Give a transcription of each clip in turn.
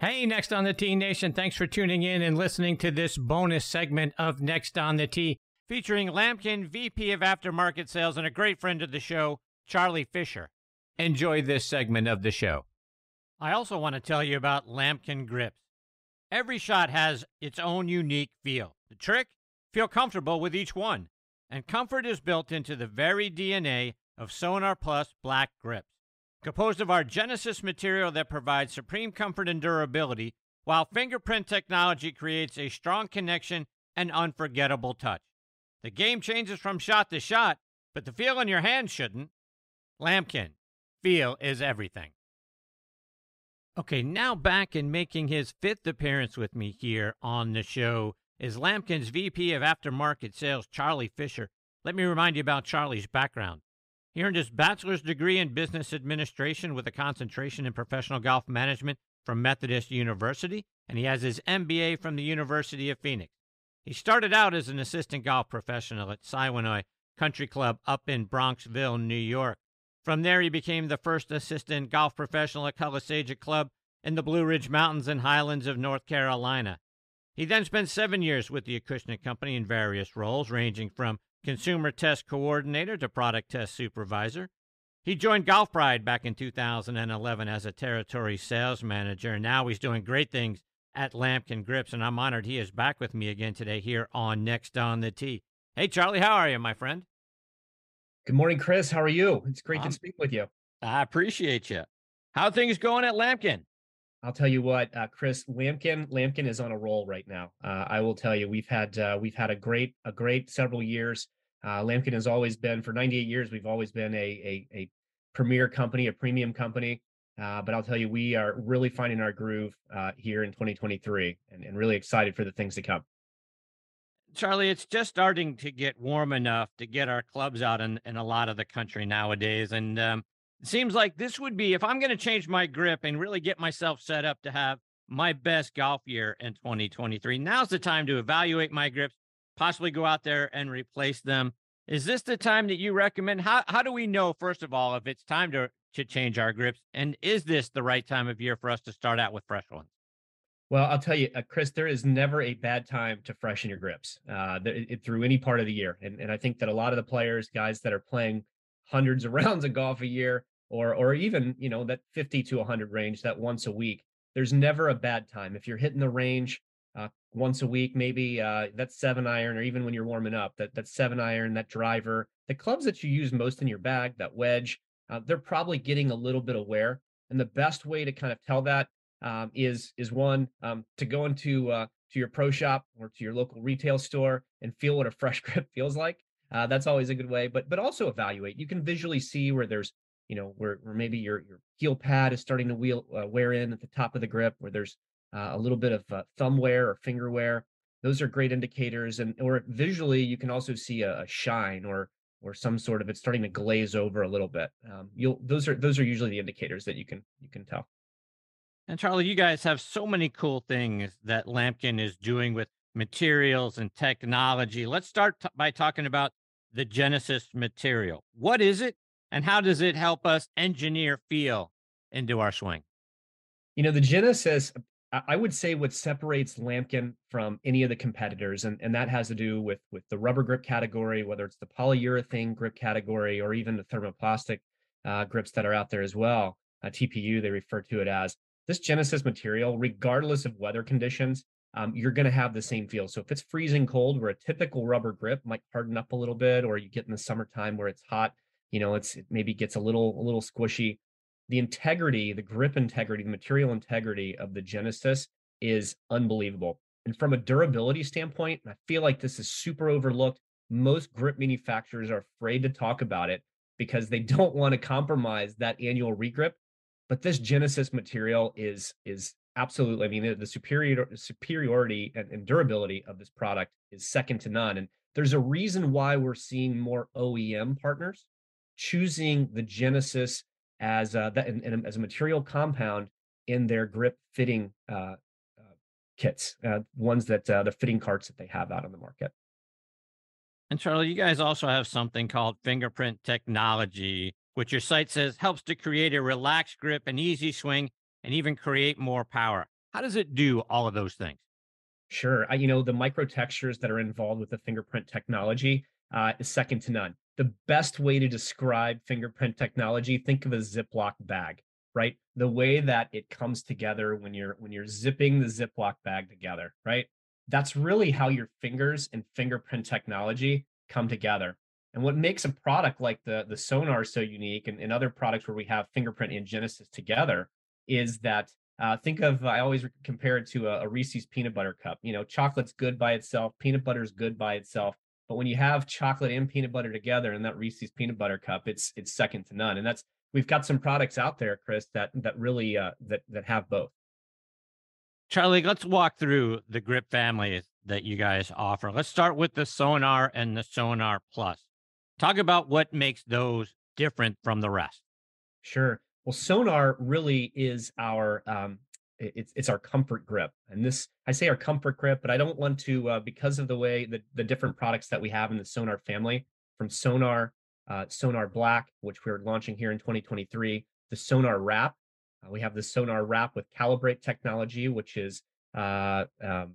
Hey, Next on the Tee Nation. Thanks for tuning in and listening to this bonus segment of Next on the Tee featuring Lamkin, VP of Aftermarket Sales, and a great friend of the show, Charlie Fisher. Enjoy this segment of the show. I also want to tell you about Lamkin grips. Every shot has its own unique feel. The trick? Feel comfortable with each one. And comfort is built into the very DNA of Sonar Plus black grips. Composed of our Genesis material that provides supreme comfort and durability, while fingerprint technology creates a strong connection and unforgettable touch. The game changes from shot to shot, but the feel in your hand shouldn't. Lamkin, feel is everything. Okay, now back in making his fifth appearance with me here on the show is Lamkin's VP of Aftermarket Sales, Charlie Fisher. Let me remind you about Charlie's background. He earned his bachelor's degree in business administration with a concentration in professional golf management from Methodist University, and he has his MBA from the University of Phoenix. He started out as an assistant golf professional at Siwanoy Country Club up in Bronxville, New York. From there, he became the first assistant golf professional at Cullasaja Club in the Blue Ridge Mountains and Highlands of North Carolina. He then spent seven years with the Acushnet Company in various roles, ranging from consumer test coordinator to product test supervisor. He joined Golf Pride back in 2011 as a territory sales manager, and now he's doing great things at Lamkin Grips, and I'm honored he is back with me again today here on Next on the Tee. Hey, Charlie, how are you, my friend? Good morning, Chris. How are you? It's great um, to speak with you. I appreciate you. How things going at Lamkin? I'll tell you what, uh, Chris Lamkin. Lamkin is on a roll right now. Uh, I will tell you, we've had uh, we've had a great a great several years. Uh, Lamkin has always been for 98 years. We've always been a a, a premier company, a premium company. Uh, but I'll tell you, we are really finding our groove uh, here in 2023, and, and really excited for the things to come. Charlie, it's just starting to get warm enough to get our clubs out in, in a lot of the country nowadays. And um, seems like this would be, if I'm going to change my grip and really get myself set up to have my best golf year in 2023, now's the time to evaluate my grips, possibly go out there and replace them. Is this the time that you recommend? How, how do we know, first of all, if it's time to, to change our grips? And is this the right time of year for us to start out with fresh ones? Well, I'll tell you, uh, Chris, there is never a bad time to freshen your grips uh, it, through any part of the year. And, and I think that a lot of the players, guys that are playing hundreds of rounds of golf a year, or or even you know that 50 to 100 range, that once a week, there's never a bad time. If you're hitting the range uh, once a week, maybe uh, that seven iron, or even when you're warming up, that that seven iron, that driver, the clubs that you use most in your bag, that wedge, uh, they're probably getting a little bit wear. And the best way to kind of tell that um, is is one um, to go into uh, to your pro shop or to your local retail store and feel what a fresh grip feels like. Uh, that's always a good way. But but also evaluate. You can visually see where there's you know where, where maybe your your heel pad is starting to wheel uh, wear in at the top of the grip, where there's uh, a little bit of uh, thumb wear or finger wear. Those are great indicators. And or visually, you can also see a, a shine or or some sort of it's starting to glaze over a little bit. Um, you'll those are those are usually the indicators that you can you can tell. And Charlie, you guys have so many cool things that Lamkin is doing with materials and technology. Let's start t- by talking about the Genesis material. What is it, and how does it help us engineer feel into our swing? You know, the Genesis, I would say what separates Lamkin from any of the competitors, and, and that has to do with, with the rubber grip category, whether it's the polyurethane grip category or even the thermoplastic uh, grips that are out there as well. TPU, they refer to it as this Genesis material, regardless of weather conditions, um, you're going to have the same feel. So if it's freezing cold, where a typical rubber grip might harden up a little bit, or you get in the summertime where it's hot, you know, it's it maybe gets a little a little squishy. The integrity, the grip integrity, the material integrity of the Genesis is unbelievable. And from a durability standpoint, I feel like this is super overlooked. Most grip manufacturers are afraid to talk about it because they don't want to compromise that annual regrip but this Genesis material is is absolutely. I mean, the, superior superiority and, and durability of this product is second to none. And there's a reason why we're seeing more OEM partners choosing the Genesis as a, that, and, and as a material compound in their grip fitting uh, uh, kits, uh, ones that uh, the fitting carts that they have out on the market. And Charlie, you guys also have something called fingerprint technology, which your site says helps to create a relaxed grip, an easy swing, and even create more power. How does it do all of those things? Sure. I, you know, the micro textures that are involved with the fingerprint technology uh, is second to none. The best way to describe fingerprint technology, think of a Ziploc bag, right? The way that it comes together when you're when you're zipping the Ziploc bag together, right? That's really how your fingers and fingerprint technology come together. And what makes a product like the the Sonar so unique and, and other products where we have fingerprint and Genesis together is that uh, think of I always compare it to a, a, Reese's peanut butter cup. You know, chocolate's good by itself, peanut butter is good by itself, but when you have chocolate and peanut butter together in that Reese's peanut butter cup, it's it's second to none. And that's we've got some products out there, Chris, that that really uh, that that have both. Charlie, let's walk through the grip family that you guys offer. Let's start with the Sonar and the Sonar Plus. Talk about what makes those different from the rest. Sure. Well, Sonar really is our um, it's it's our comfort grip, and this I say our comfort grip, but I don't want to uh, because of the way the the different products that we have in the Sonar family, from Sonar, uh, Sonar Black, which we're launching here in 2023, the Sonar Wrap. Uh, we have the Sonar Wrap with Calibrate technology, which is uh, um,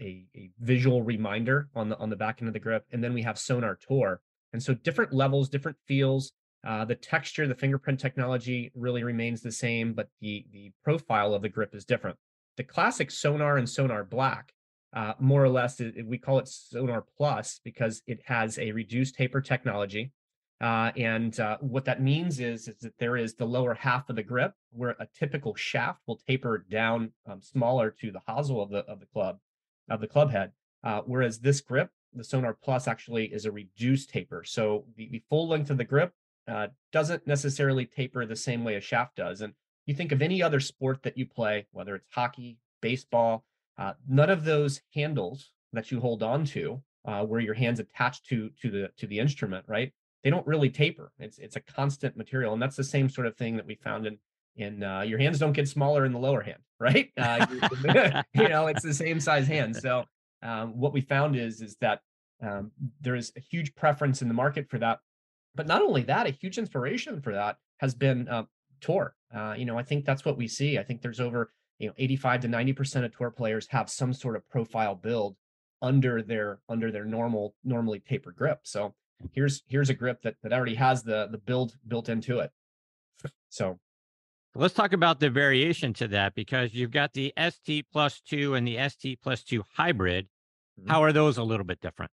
a, a visual reminder on the on the back end of the grip, and then we have Sonar Tour, and so different levels, different feels, uh, the texture, the fingerprint technology really remains the same, but the, the profile of the grip is different. The classic Sonar and Sonar Black, uh, more or less, it, we call it Sonar Plus because it has a reduced taper technology. Uh, and uh, what that means is, is that there is the lower half of the grip where a typical shaft will taper down um, smaller to the hosel of the of the club of the club head, uh, whereas this grip, the Sonar Plus, actually is a reduced taper. So the, the full length of the grip uh, doesn't necessarily taper the same way a shaft does. And you think of any other sport that you play, whether it's hockey, baseball, uh, none of those handles that you hold on to, uh, where your hands attached to to the to the instrument, right? They don't really taper. It's it's a constant material, and that's the same sort of thing that we found in in uh, your hands don't get smaller in the lower hand, right? Uh, you know, it's the same size hand. So um, what we found is is that um, there is a huge preference in the market for that but not only that, a huge inspiration for that has been uh, tour. Uh, you know, I think that's what we see. I think there's over you know 85 to 90 percent of tour players have some sort of profile build under their under their normal normally tapered grip. So here's here's a grip that that already has the the build built into it. So let's talk about the variation to that because you've got the ST plus two and the ST plus two hybrid. Mm-hmm. How are those a little bit different?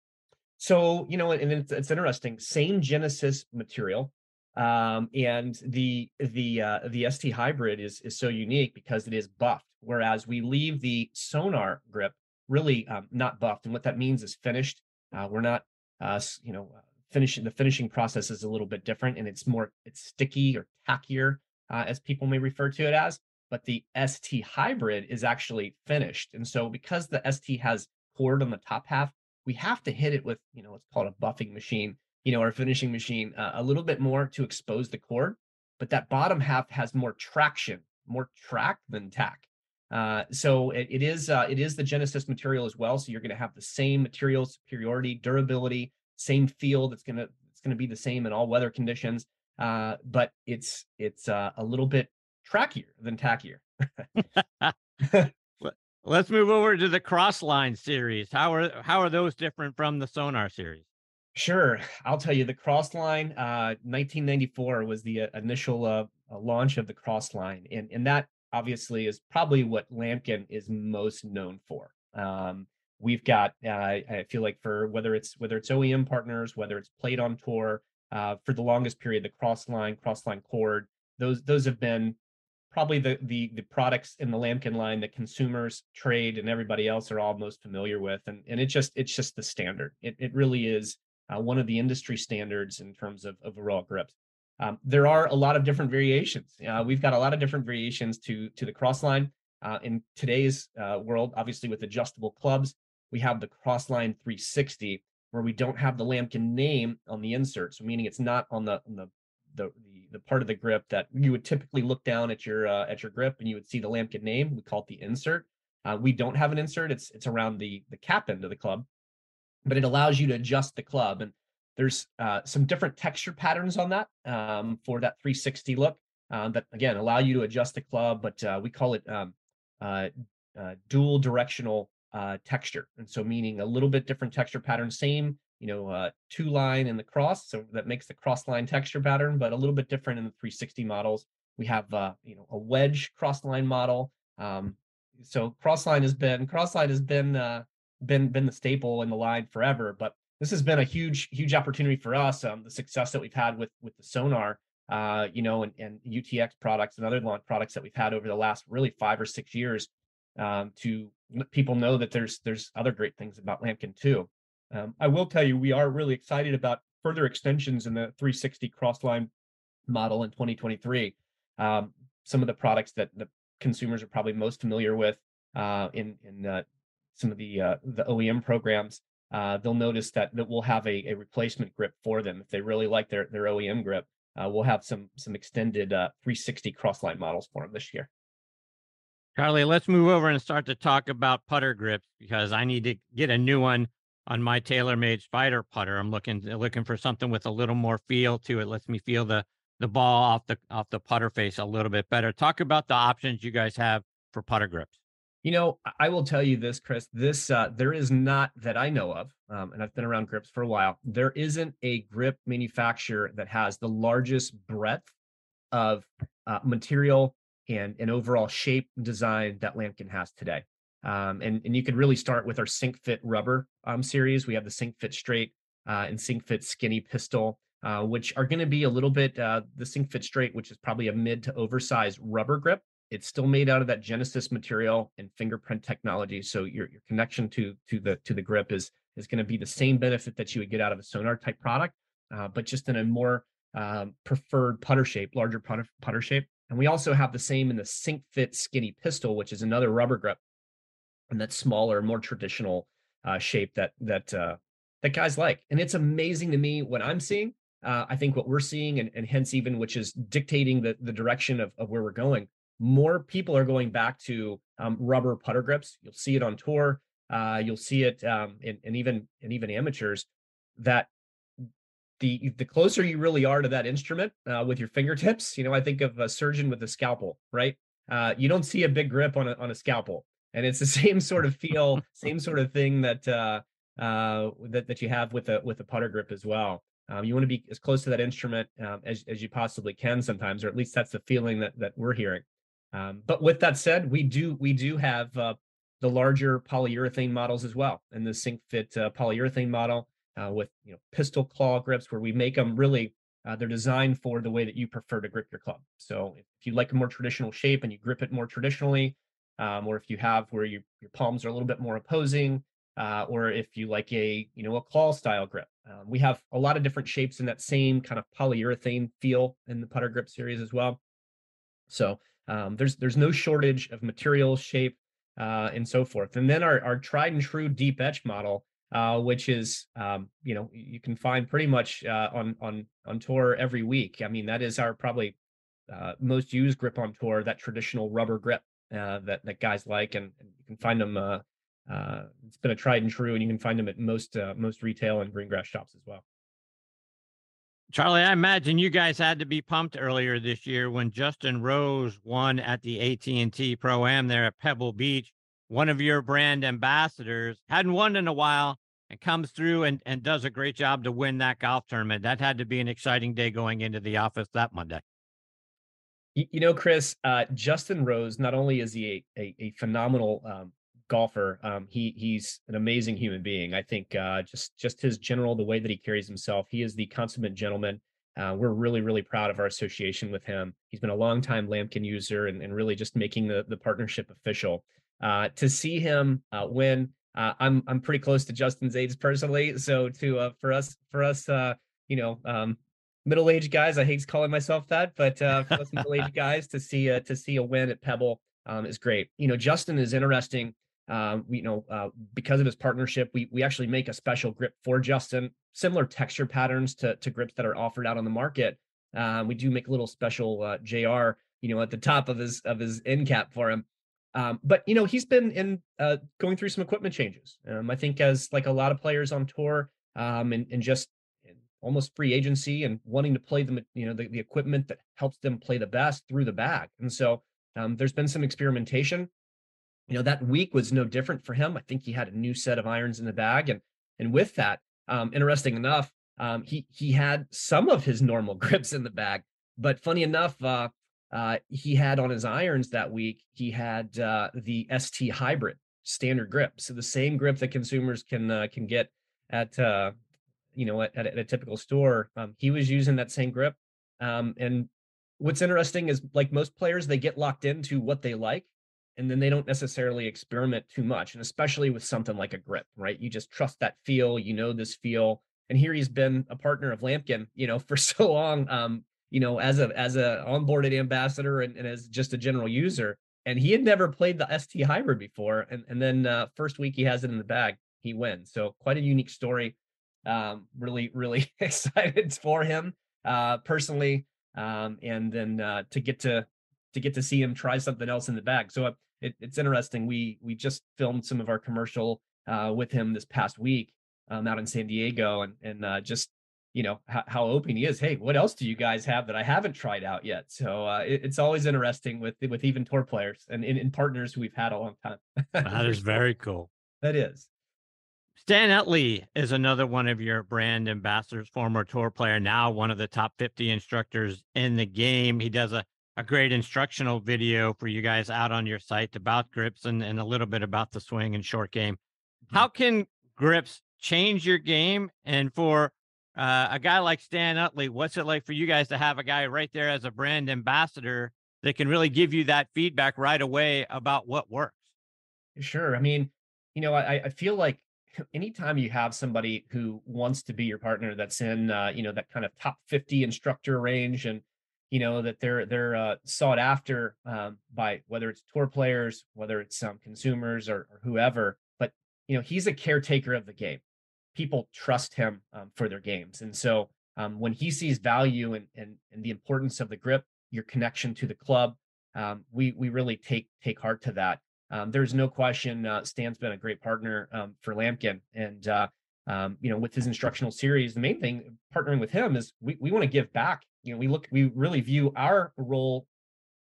So, you know, and it's, it's interesting, same Genesis material. Um, and the the uh, the ST hybrid is is so unique because it is buffed, whereas we leave the sonar grip really um, not buffed. And what that means is finished. Uh, we're not, uh, you know, uh, finishing. The finishing process is a little bit different, and it's more it's sticky or tackier, uh, as people may refer to it as. But the ST hybrid is actually finished, and so because the ST has cord on the top half, we have to hit it with, you know, what's called a buffing machine, you know, or finishing machine uh, a little bit more to expose the cord. But that bottom half has more traction, more track than tack. Uh, so it, it is uh, it is the Genesis material as well. So you're going to have the same material superiority, durability, same feel. That's gonna it's going to be the same in all weather conditions. Uh, but it's it's uh, a little bit trackier than tackier. Let's move over to the Crossline series. How are how are those different from the Sonar series? Sure, I'll tell you. The Crossline, uh, 1994 was the uh, initial uh, uh, launch of the Crossline, and and that obviously is probably what Lamkin is most known for. Um, we've got, uh, I feel like for whether it's whether it's OEM partners, whether it's played on tour, uh, for the longest period, the Crossline, Crossline Cord, those those have been probably the the the products in the Lamkin line that consumers, trade, and everybody else are all most familiar with, and and it just it's just the standard. It it really is uh, one of the industry standards in terms of of overall grips. Um, there are a lot of different variations. Uh, we've got a lot of different variations to to the cross line. uh, in today's uh, world, obviously with adjustable clubs, we have the Crossline 360 where we don't have the Lamkin name on the insert. So meaning it's not on the on the, the the the part of the grip that you would typically look down at your uh, at your grip and you would see the Lamkin name. We call it the insert. Uh, we don't have an insert. It's it's around the the cap end of the club, but it allows you to adjust the club. And there's uh, some different texture patterns on that um, for that 360 look uh, that again allow you to adjust the club, but uh, we call it um, uh, uh, dual directional texture. And so meaning a little bit different texture pattern, same, you know, uh, two line in the cross. So that makes the cross line texture pattern, but a little bit different in the 360 models. We have, uh, you know, a wedge cross line model. Um, so crossline has been cross line has been uh, been been the staple in the line forever, but this has been a huge huge opportunity for us. Um, the success that we've had with with the sonar, uh, you know, and, and UTX products and other launch products that we've had over the last really five or six years um, to people know that there's there's other great things about Lamkin too. Um, I will tell you, we are really excited about further extensions in the 360 crossline model in 2023. Um, some of the products that the consumers are probably most familiar with uh, in in uh, some of the uh, the OEM programs, uh, they'll notice that that we'll have a, a replacement grip for them if they really like their their OEM grip. Uh, we'll have some some extended uh, 360 crossline models for them this year. Charlie, let's move over and start to talk about putter grips because I need to get a new one on my TaylorMade Spider putter. I'm looking looking for something with a little more feel to it. Lets me feel the the ball off the off the putter face a little bit better. Talk about the options you guys have for putter grips. You know, I will tell you this, Chris. This uh, there is not that I know of, um, and I've been around grips for a while. There isn't a grip manufacturer that has the largest breadth of uh, material and an overall shape design that Lamkin has today. Um, and, and you could really start with our Sink Fit rubber um, series. We have the Sink Fit straight uh, and Sink Fit skinny pistol, uh, which are going to be a little bit uh, the Sink Fit straight, which is probably a mid to oversized rubber grip. It's still made out of that Genesis material and fingerprint technology. So your, your connection to to the to the grip is is going to be the same benefit that you would get out of a sonar type product, uh, but just in a more um, preferred putter shape, larger putter, putter shape. And we also have the same in the Sink Fit Skinny Pistol, which is another rubber grip, and that smaller, more traditional uh, shape that that uh, that guys like. And it's amazing to me what I'm seeing. Uh, I think what we're seeing, and, and hence even which is dictating the the direction of, of where we're going. More people are going back to um, rubber putter grips. You'll see it on tour. Uh, you'll see it um, in, and even and even amateurs that the the closer you really are to that instrument uh, with your fingertips, you know, I think of a surgeon with a scalpel, right? Uh, you don't see a big grip on a on a scalpel, and it's the same sort of feel, same sort of thing that uh, uh, that that you have with a with a putter grip as well. Um, you want to be as close to that instrument um, as as you possibly can sometimes, or at least that's the feeling that that we're hearing. Um, but with that said, we do we do have uh, the larger polyurethane models as well, and the Sink Fit uh, polyurethane model uh, with you know pistol claw grips where we make them really uh, they're designed for the way that you prefer to grip your club. So if you like a more traditional shape and you grip it more traditionally, um, or if you have where you, your palms are a little bit more opposing, uh, or if you like a you know a claw style grip, um, we have a lot of different shapes in that same kind of polyurethane feel in the putter grip series as well. So um, there's there's no shortage of material, shape, uh, and so forth. And then our our tried and true deep etch model uh, which is um, you know you can find pretty much uh, on on on tour every week. I mean that is our probably uh, most used grip on tour, that traditional rubber grip uh, that that guys like, and, and you can find them. Uh, uh, it's been a tried and true, and you can find them at most most retail and green grass shops as well. Charlie, I imagine you guys had to be pumped earlier this year when Justin Rose won at the AT&T Pro Am there at Pebble Beach. One of your brand ambassadors hadn't won in a while, and comes through and, and does a great job to win that golf tournament. That had to be an exciting day going into the office that Monday. You, know, Chris, uh, Justin Rose, not only is he a, a, a phenomenal um, golfer, um, he he's an amazing human being. I think uh, just just his general, the way that he carries himself, he is the consummate gentleman. Uh, we're really, really proud of our association with him. He's been a long time Lamkin user and, and really just making the, the partnership official. Uh, to see him uh, win uh, I'm I'm pretty close to Justin's age personally, so to for us for us you know um, middle aged guys, I hate calling myself that, but uh, for us middle aged guys to see uh, to see a win at Pebble um, is great. You know, Justin is interesting. Um, we, you know, uh, because of his partnership, we we actually make a special grip for Justin, similar texture patterns to to grips that are offered out on the market. Um, we do make a little special uh, JR, you know, at the top of his of his end cap for him. Um, but you know, he's been in uh, going through some equipment changes. Um, I think as like a lot of players on tour, um, and, and just almost free agency and wanting to play the you know the, the equipment that helps them play the best through the bag. And so um, there's been some experimentation. You know, that week was no different for him. I think he had a new set of irons in the bag, and and with that, um, interesting enough, um, he he had some of his normal grips in the bag. But funny enough, uh, uh, he had on his irons that week, he had uh, the ST Hybrid standard grip, so the same grip that consumers can uh, can get at uh, you know at, at a typical store. Um, he was using that same grip, um, and what's interesting is like most players, they get locked into what they like, and then they don't necessarily experiment too much, and especially with something like a grip, right? You just trust that feel, you know this feel, and here he's been a partner of Lamkin, you know, for so long. Um, you know, as a as a onboarded ambassador and, and as just a general user, and he had never played the ST hybrid before, and and then uh, first week he has it in the bag, he wins. So quite a unique story. Um, really, really excited for him uh, personally, um, and then uh, to get to to get to see him try something else in the bag. So uh, it, it's interesting. We we just filmed some of our commercial uh, with him this past week um, out in San Diego, and and uh, just you know how, how, open he is. Hey, what else do you guys have that I haven't tried out yet? So uh, it, it's always interesting with with even tour players and in, partners who we've had a long time. that is very cool. That is. Stan Utley is another one of your brand ambassadors, former tour player, now one of the top 50 instructors in the game. He does a, a great instructional video for you guys out on your site about grips and, and a little bit about the swing and short game. Mm-hmm. How can grips change your game? And for uh, a guy like Stan Utley, what's it like for you guys to have a guy right there as a brand ambassador that can really give you that feedback right away about what works? Sure. I mean, you know, I, I feel like anytime you have somebody who wants to be your partner that's in, uh, you know, that kind of top 50 instructor range and, you know, that they're, they're uh, sought after um, by whether it's tour players, whether it's um, consumers or, or whoever, but, you know, he's a caretaker of the game people trust him um, for their games. And so um, when he sees value and, and, and the importance of the grip, your connection to the club, um, we we really take take heart to that. Um, there's no question. Uh, Stan's been a great partner um, for Lamkin, and uh, um, you know with his instructional series, the main thing partnering with him is we we want to give back. You know, we look we really view our role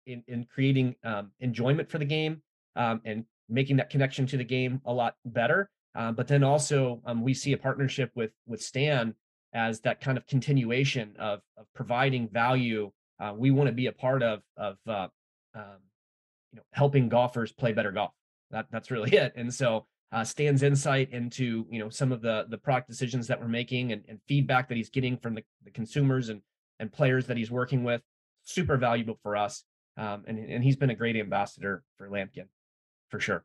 in in creating enjoyment for the game and making that connection to the game a lot better uh, but then also um, we see a partnership with with Stan as that kind of continuation of of providing value. Uh, we want to be a part of of uh, um, you know helping golfers play better golf. That that's really it. And so uh, Stan's insight into you know some of the the product decisions that we're making and, and feedback that he's getting from the, the consumers and and players that he's working with super valuable for us. Um, and and he's been a great ambassador for Lamkin for sure.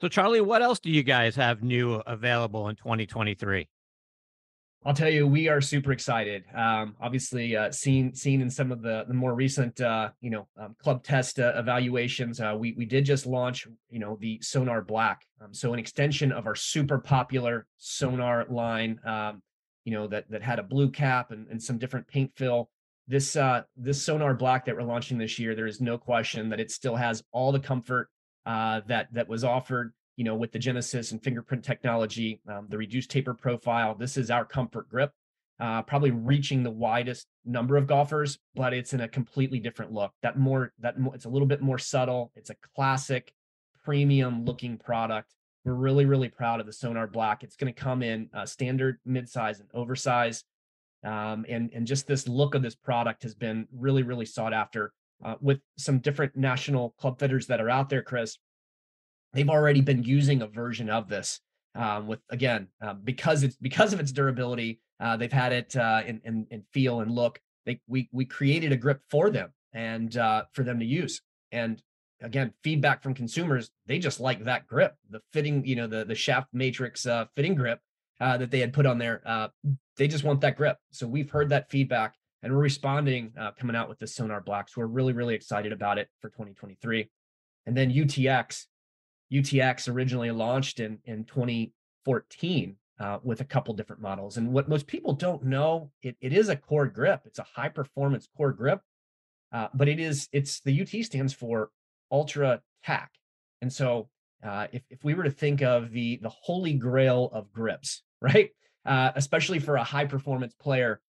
So, Charlie, what else do you guys have new available in 2023? I'll tell you, we are super excited. Um, obviously, uh, seen seen in some of the the more recent, uh, you know, um, club test uh, evaluations, uh, we we did just launch, you know, the Sonar Black. Um, so an extension of our super popular Sonar line, um, you know, that that had a blue cap and, and some different paint fill. This uh, this Sonar Black that we're launching this year, there is no question that it still has all the comfort uh, that that was offered you know with the genesis and fingerprint technology um, the reduced taper profile this is our comfort grip uh, probably reaching the widest number of golfers but it's in a completely different look. That more that more, it's a little bit more subtle. It's a classic premium looking product. We're really really proud of the sonar black. It's going to come in uh, standard midsize and oversize um, and and just this look of this product has been really really sought after uh, with some different national club fitters that are out there, Chris, they've already been using a version of this um, with again uh, because it's because of its durability. Uh, they've had it uh, in, in, in feel and look. They we we created a grip for them and uh, for them to use. And again, feedback from consumers, they just like that grip, the fitting, you know, the the shaft matrix uh, fitting grip uh, that they had put on there. They just want that grip. So we've heard that feedback and we're responding coming out with the sonar black so we're really really excited about it for 2023 And then UTX, UTX originally launched in in 2014 uh, with a couple different models. And what most people don't know, it, it is a core grip. It's a high performance core grip, uh, but it is it's the UT stands for ultra tack. And so uh, if if we were to think of the the holy grail of grips, right? Uh, especially for a high performance player,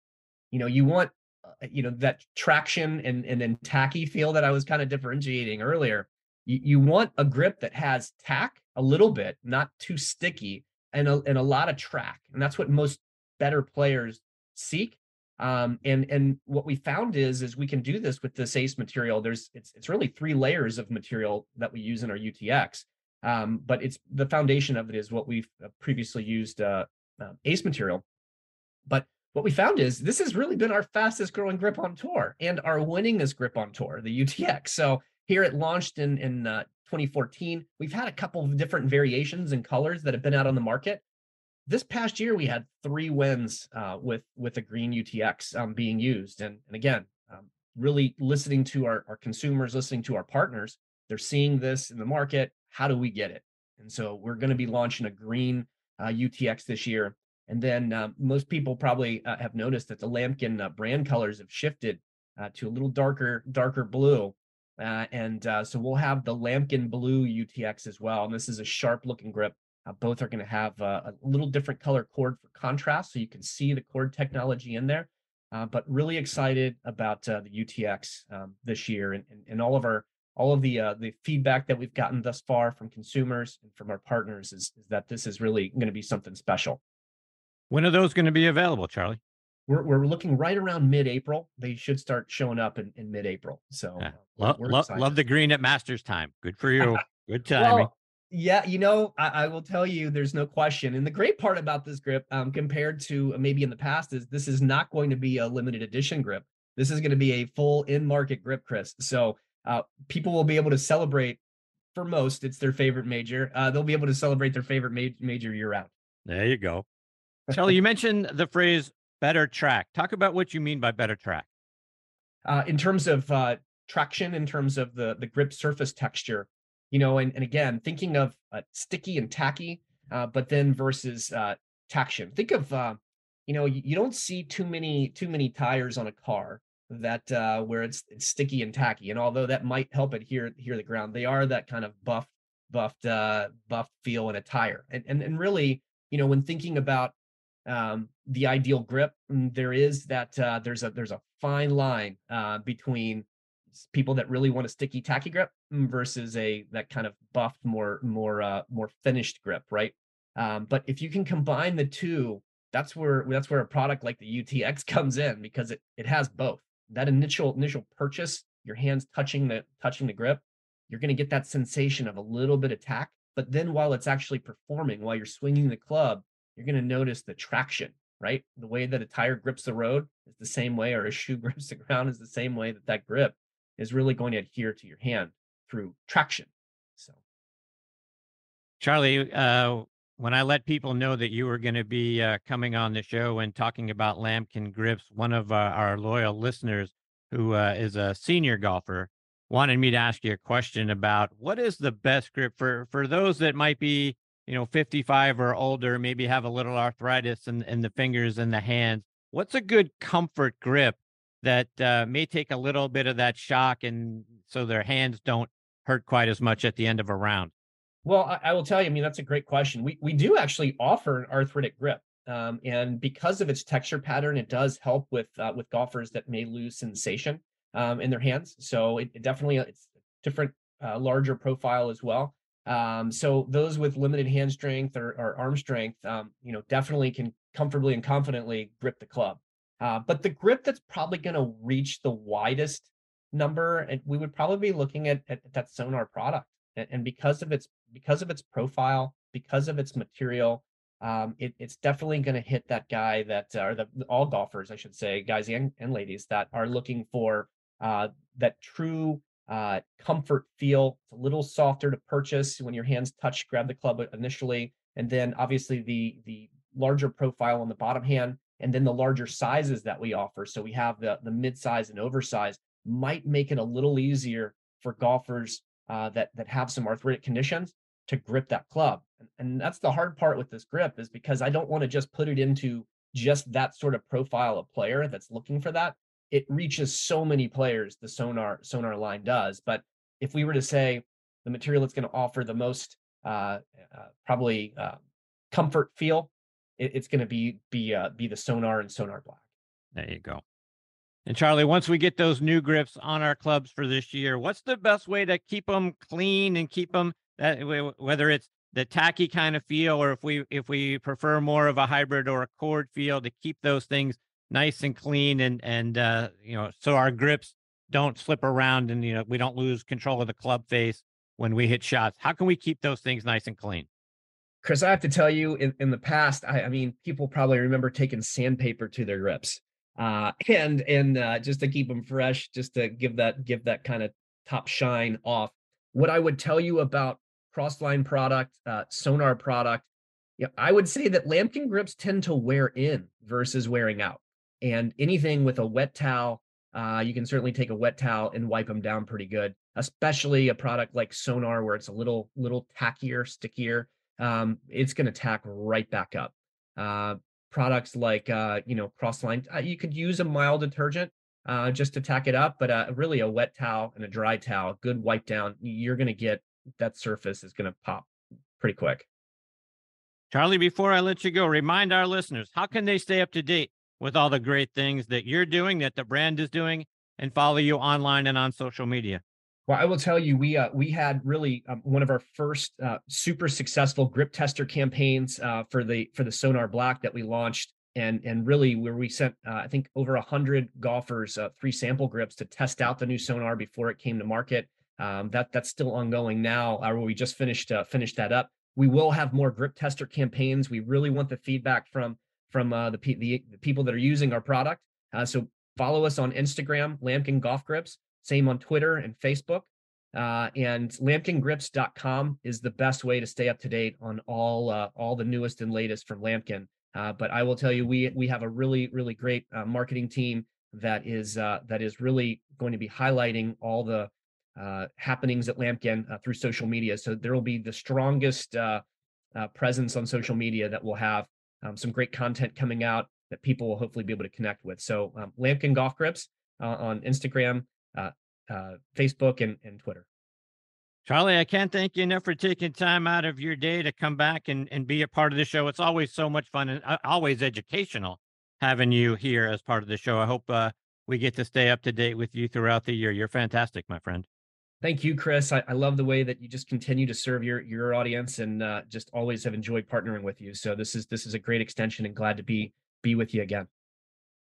you know you want uh, you know that traction and and then tacky feel that I was kind of differentiating earlier. You, you want a grip that has tack a little bit, not too sticky, and a, and a lot of track, and that's what most better players seek. Um, and and what we found is is we can do this with this ACE material. There's it's it's really three layers of material that we use in our UTX, um, but it's the foundation of it is what we've uh, previously used uh, uh, ACE material. But what we found is this has really been our fastest growing grip on tour and our winningest grip on tour, the UTX. So here it launched in in uh, 2014. We've had a couple of different variations and colors that have been out on the market. This past year, we had three wins uh, with with a green UTX um, being used, and and again, um, really listening to our our consumers, listening to our partners. They're seeing this in the market. How do we get it? And so we're going to be launching a green uh, UTX this year. And then uh, most people probably uh, have noticed that the Lamkin uh, brand colors have shifted uh, to a little darker, darker blue. Uh, and uh, so we'll have the Lamkin Blue UTX as well. And this is a sharp looking grip. both are going to have a little different color cord for contrast, so you can see the cord technology in there. but really excited about the UTX um, this year and, and, and, all of our all of the uh, the feedback that we've gotten thus far from consumers and from our partners is, is that this is really going to be something special. When are those going to be available, Charlie? We're, we're looking right around mid-April. They should start showing up in, in mid-April. So yeah. love, love, love the green at Masters time. Good for you. Good timing. Well, yeah, you know, I, I, will tell you, there's no question. And the great part about this grip, um, compared to maybe in the past, is this is not going to be a limited edition grip. This is going to be a full in-market grip, Chris. So uh, people will be able to celebrate. For most, it's their favorite major. Uh, they'll be able to celebrate their favorite ma- major year round. There you go. Shelly, you mentioned the phrase better track. Talk about what you mean by better track. Uh, in terms of uh, traction, in terms of the, the grip surface texture, you know, and, and again, thinking of uh, sticky and tacky, uh, but then versus uh, traction. Think of, uh, you know, you, don't see too many too many tires on a car that uh, where it's, it's sticky and tacky. And although that might help it adhere adhere the ground, they are that kind of buffed buffed buffed feel in a tire. And and and really, you know, when thinking about um, the ideal grip, mm, there is that uh, there's a there's a fine line uh, between people that really want a sticky tacky grip mm, versus a that kind of buffed more more uh, more finished grip, right? Um, but if you can combine the two, that's where that's where a product like the UTX comes in because it it has both. That initial initial purchase, your hands touching the touching the grip, you're going to get that sensation of a little bit of tack. But then while it's actually performing, while you're swinging the club, you're going to notice the traction, right? The way that a tire grips the road is the same way, or a shoe grips the ground is the same way that that grip is really going to adhere to your hand through traction. So, Charlie, uh, when I let people know that you were going to be uh, coming on the show and talking about Lamkin grips, one of uh, our loyal listeners who uh, is a senior golfer wanted me to ask you a question about what is the best grip for for those that might be you know, 55 or older, maybe have a little arthritis in, in the fingers and the hands. What's a good comfort grip that uh, may take a little bit of that shock and so their hands don't hurt quite as much at the end of a round? Well, I, I will tell you, I mean, that's a great question. We, we do actually offer an arthritic grip. Um, and because of its texture pattern, it does help with uh, with golfers that may lose sensation um, in their hands. So it, it definitely it's different, uh, larger profile as well. Um, so those with limited hand strength or, or arm strength, um, you know, definitely can comfortably and confidently grip the club. Uh, but the grip that's probably going to reach the widest number, and we would probably be looking at, at that Sonar product. And, and, because of its because of its profile, because of its material, um, it, it's definitely going to hit that guy that, uh, or the all golfers, I should say, guys and, and ladies that are looking for uh, that true uh, comfort feel. It's a little softer to purchase when your hands touch, grab the club initially, and then obviously the the larger profile on the bottom hand, and then the larger sizes that we offer. So we have the the mid size and oversized might make it a little easier for golfers uh, that that have some arthritic conditions to grip that club. And, and that's the hard part with this grip is because I don't want to just put it into just that sort of profile of player that's looking for that. It reaches so many players the sonar sonar line does. But if we were to say the material that's going to offer the most uh, uh, probably uh, comfort feel, it, it's going to be be uh, be the sonar and sonar black. There you go. And Charlie, once we get those new grips on our clubs for this year, what's the best way to keep them clean and keep them that whether it's the tacky kind of feel or if we if we prefer more of a hybrid or a cord feel to keep those things nice and clean and and uh, you know so our grips don't slip around and you know we don't lose control of the club face when we hit shots. How can we keep those things nice and clean? Chris, I have to tell you, in, in the past, I, I mean, people probably remember taking sandpaper to their grips, uh, and and uh, just to keep them fresh, just to give that give that kind of top shine off. What I would tell you about Crossline product, uh, Sonar product, yeah, I would say that Lamkin grips tend to wear in versus wearing out. And anything with a wet towel, uh, you can certainly take a wet towel and wipe them down pretty good. Especially a product like Sonar, where it's a little little tackier, stickier. Um, it's going to tack right back up. Uh, products like uh, you know Crossline, uh, you could use a mild detergent uh, just to tack it up, but uh, really a wet towel and a dry towel, good wipe down, you're going to get that surface is going to pop pretty quick. Charlie, before I let you go, remind our listeners how can they stay up to date with all the great things that you're doing, that the brand is doing, and follow you online and on social media? Well, I will tell you, we uh, we had really um, one of our first uh, super successful grip tester campaigns uh, for the for the Sonar Black that we launched, and and really where we sent uh, I think over hundred golfers uh, three sample grips to test out the new Sonar before it came to market. Um, that that's still ongoing now. Uh, we just finished finished that up. We will have more grip tester campaigns. We really want the feedback from from uh, the, the, the people that are using our product. Uh, so follow us on Instagram, Lamkin Golf Grips. Same on Twitter and Facebook. Uh, and lamkingrips.com is the best way to stay up to date on all uh, all the newest and latest from Lamkin. Uh, but I will tell you, we we have a really really great uh, marketing team that is that is really going to be highlighting all the happenings at Lamkin through social media. So there will be the strongest presence on social media that we'll have um, some great content coming out that people will hopefully be able to connect with. So um, Lamkin Golf Grips uh, on Instagram, uh, Facebook, and, and Twitter. Charlie, I can't thank you enough for taking time out of your day to come back and, and be a part of the show. It's always so much fun and always educational having you here as part of the show. I hope we get to stay up to date with you throughout the year. You're fantastic, my friend. Thank you, Chris. I, I, love the way that you just continue to serve your your audience and uh, just always have enjoyed partnering with you. So this is this is a great extension and glad to be be with you again.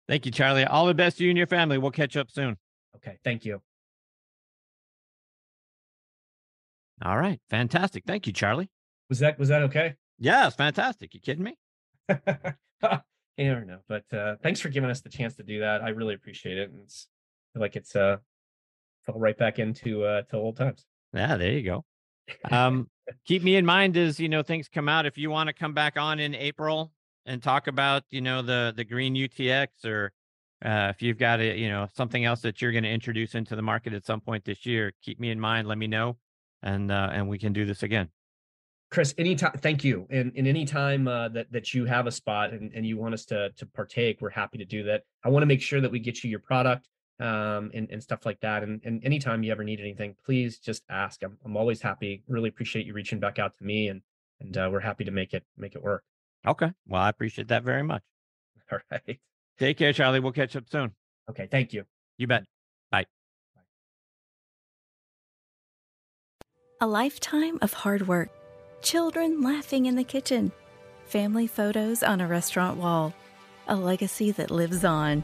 Thank you, Charlie. All the best to you and your family. We'll catch up soon. Okay, thank you. All right, fantastic. Thank you, Charlie. Was that was that okay? Yeah, it's fantastic. You kidding me? you never know, but uh, thanks for giving us the chance to do that. I really appreciate it. And it's like it's uh fell right back into uh to old times. Yeah, there you go. Um, keep me in mind as you know things come out. If you want to come back on in April and talk about you know the the green UTX or uh, if you've got a you know something else that you're going to introduce into the market at some point this year, keep me in mind. Let me know, and uh, and we can do this again. Chris, anytime, thank you. And, and anytime uh, that that you have a spot and, and you want us to to partake, we're happy to do that. I want to make sure that we get you your product um, and, and stuff like that. And, and anytime you ever need anything, please just ask. I'm, I'm always happy. Really appreciate you reaching back out to me and, and uh, we're happy to make it, make it work. Okay. Well, I appreciate that very much. All right. Take care, Charlie. We'll catch up soon. Okay. Thank you. You bet. Bye. A lifetime of hard work, children laughing in the kitchen, family photos on a restaurant wall, a legacy that lives on.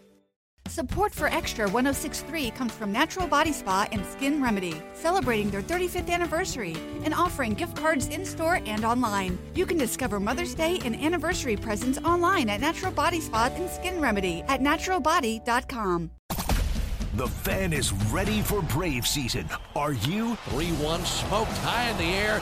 Support for Extra 1063 comes from Natural Body Spa and Skin Remedy, celebrating their 35th anniversary and offering gift cards in store and online. You can discover Mother's Day and anniversary presents online at Natural Body Spa and Skin Remedy at naturalbody.com. The fan is ready for Brave season. Are you? 3 1 smoked high in the air,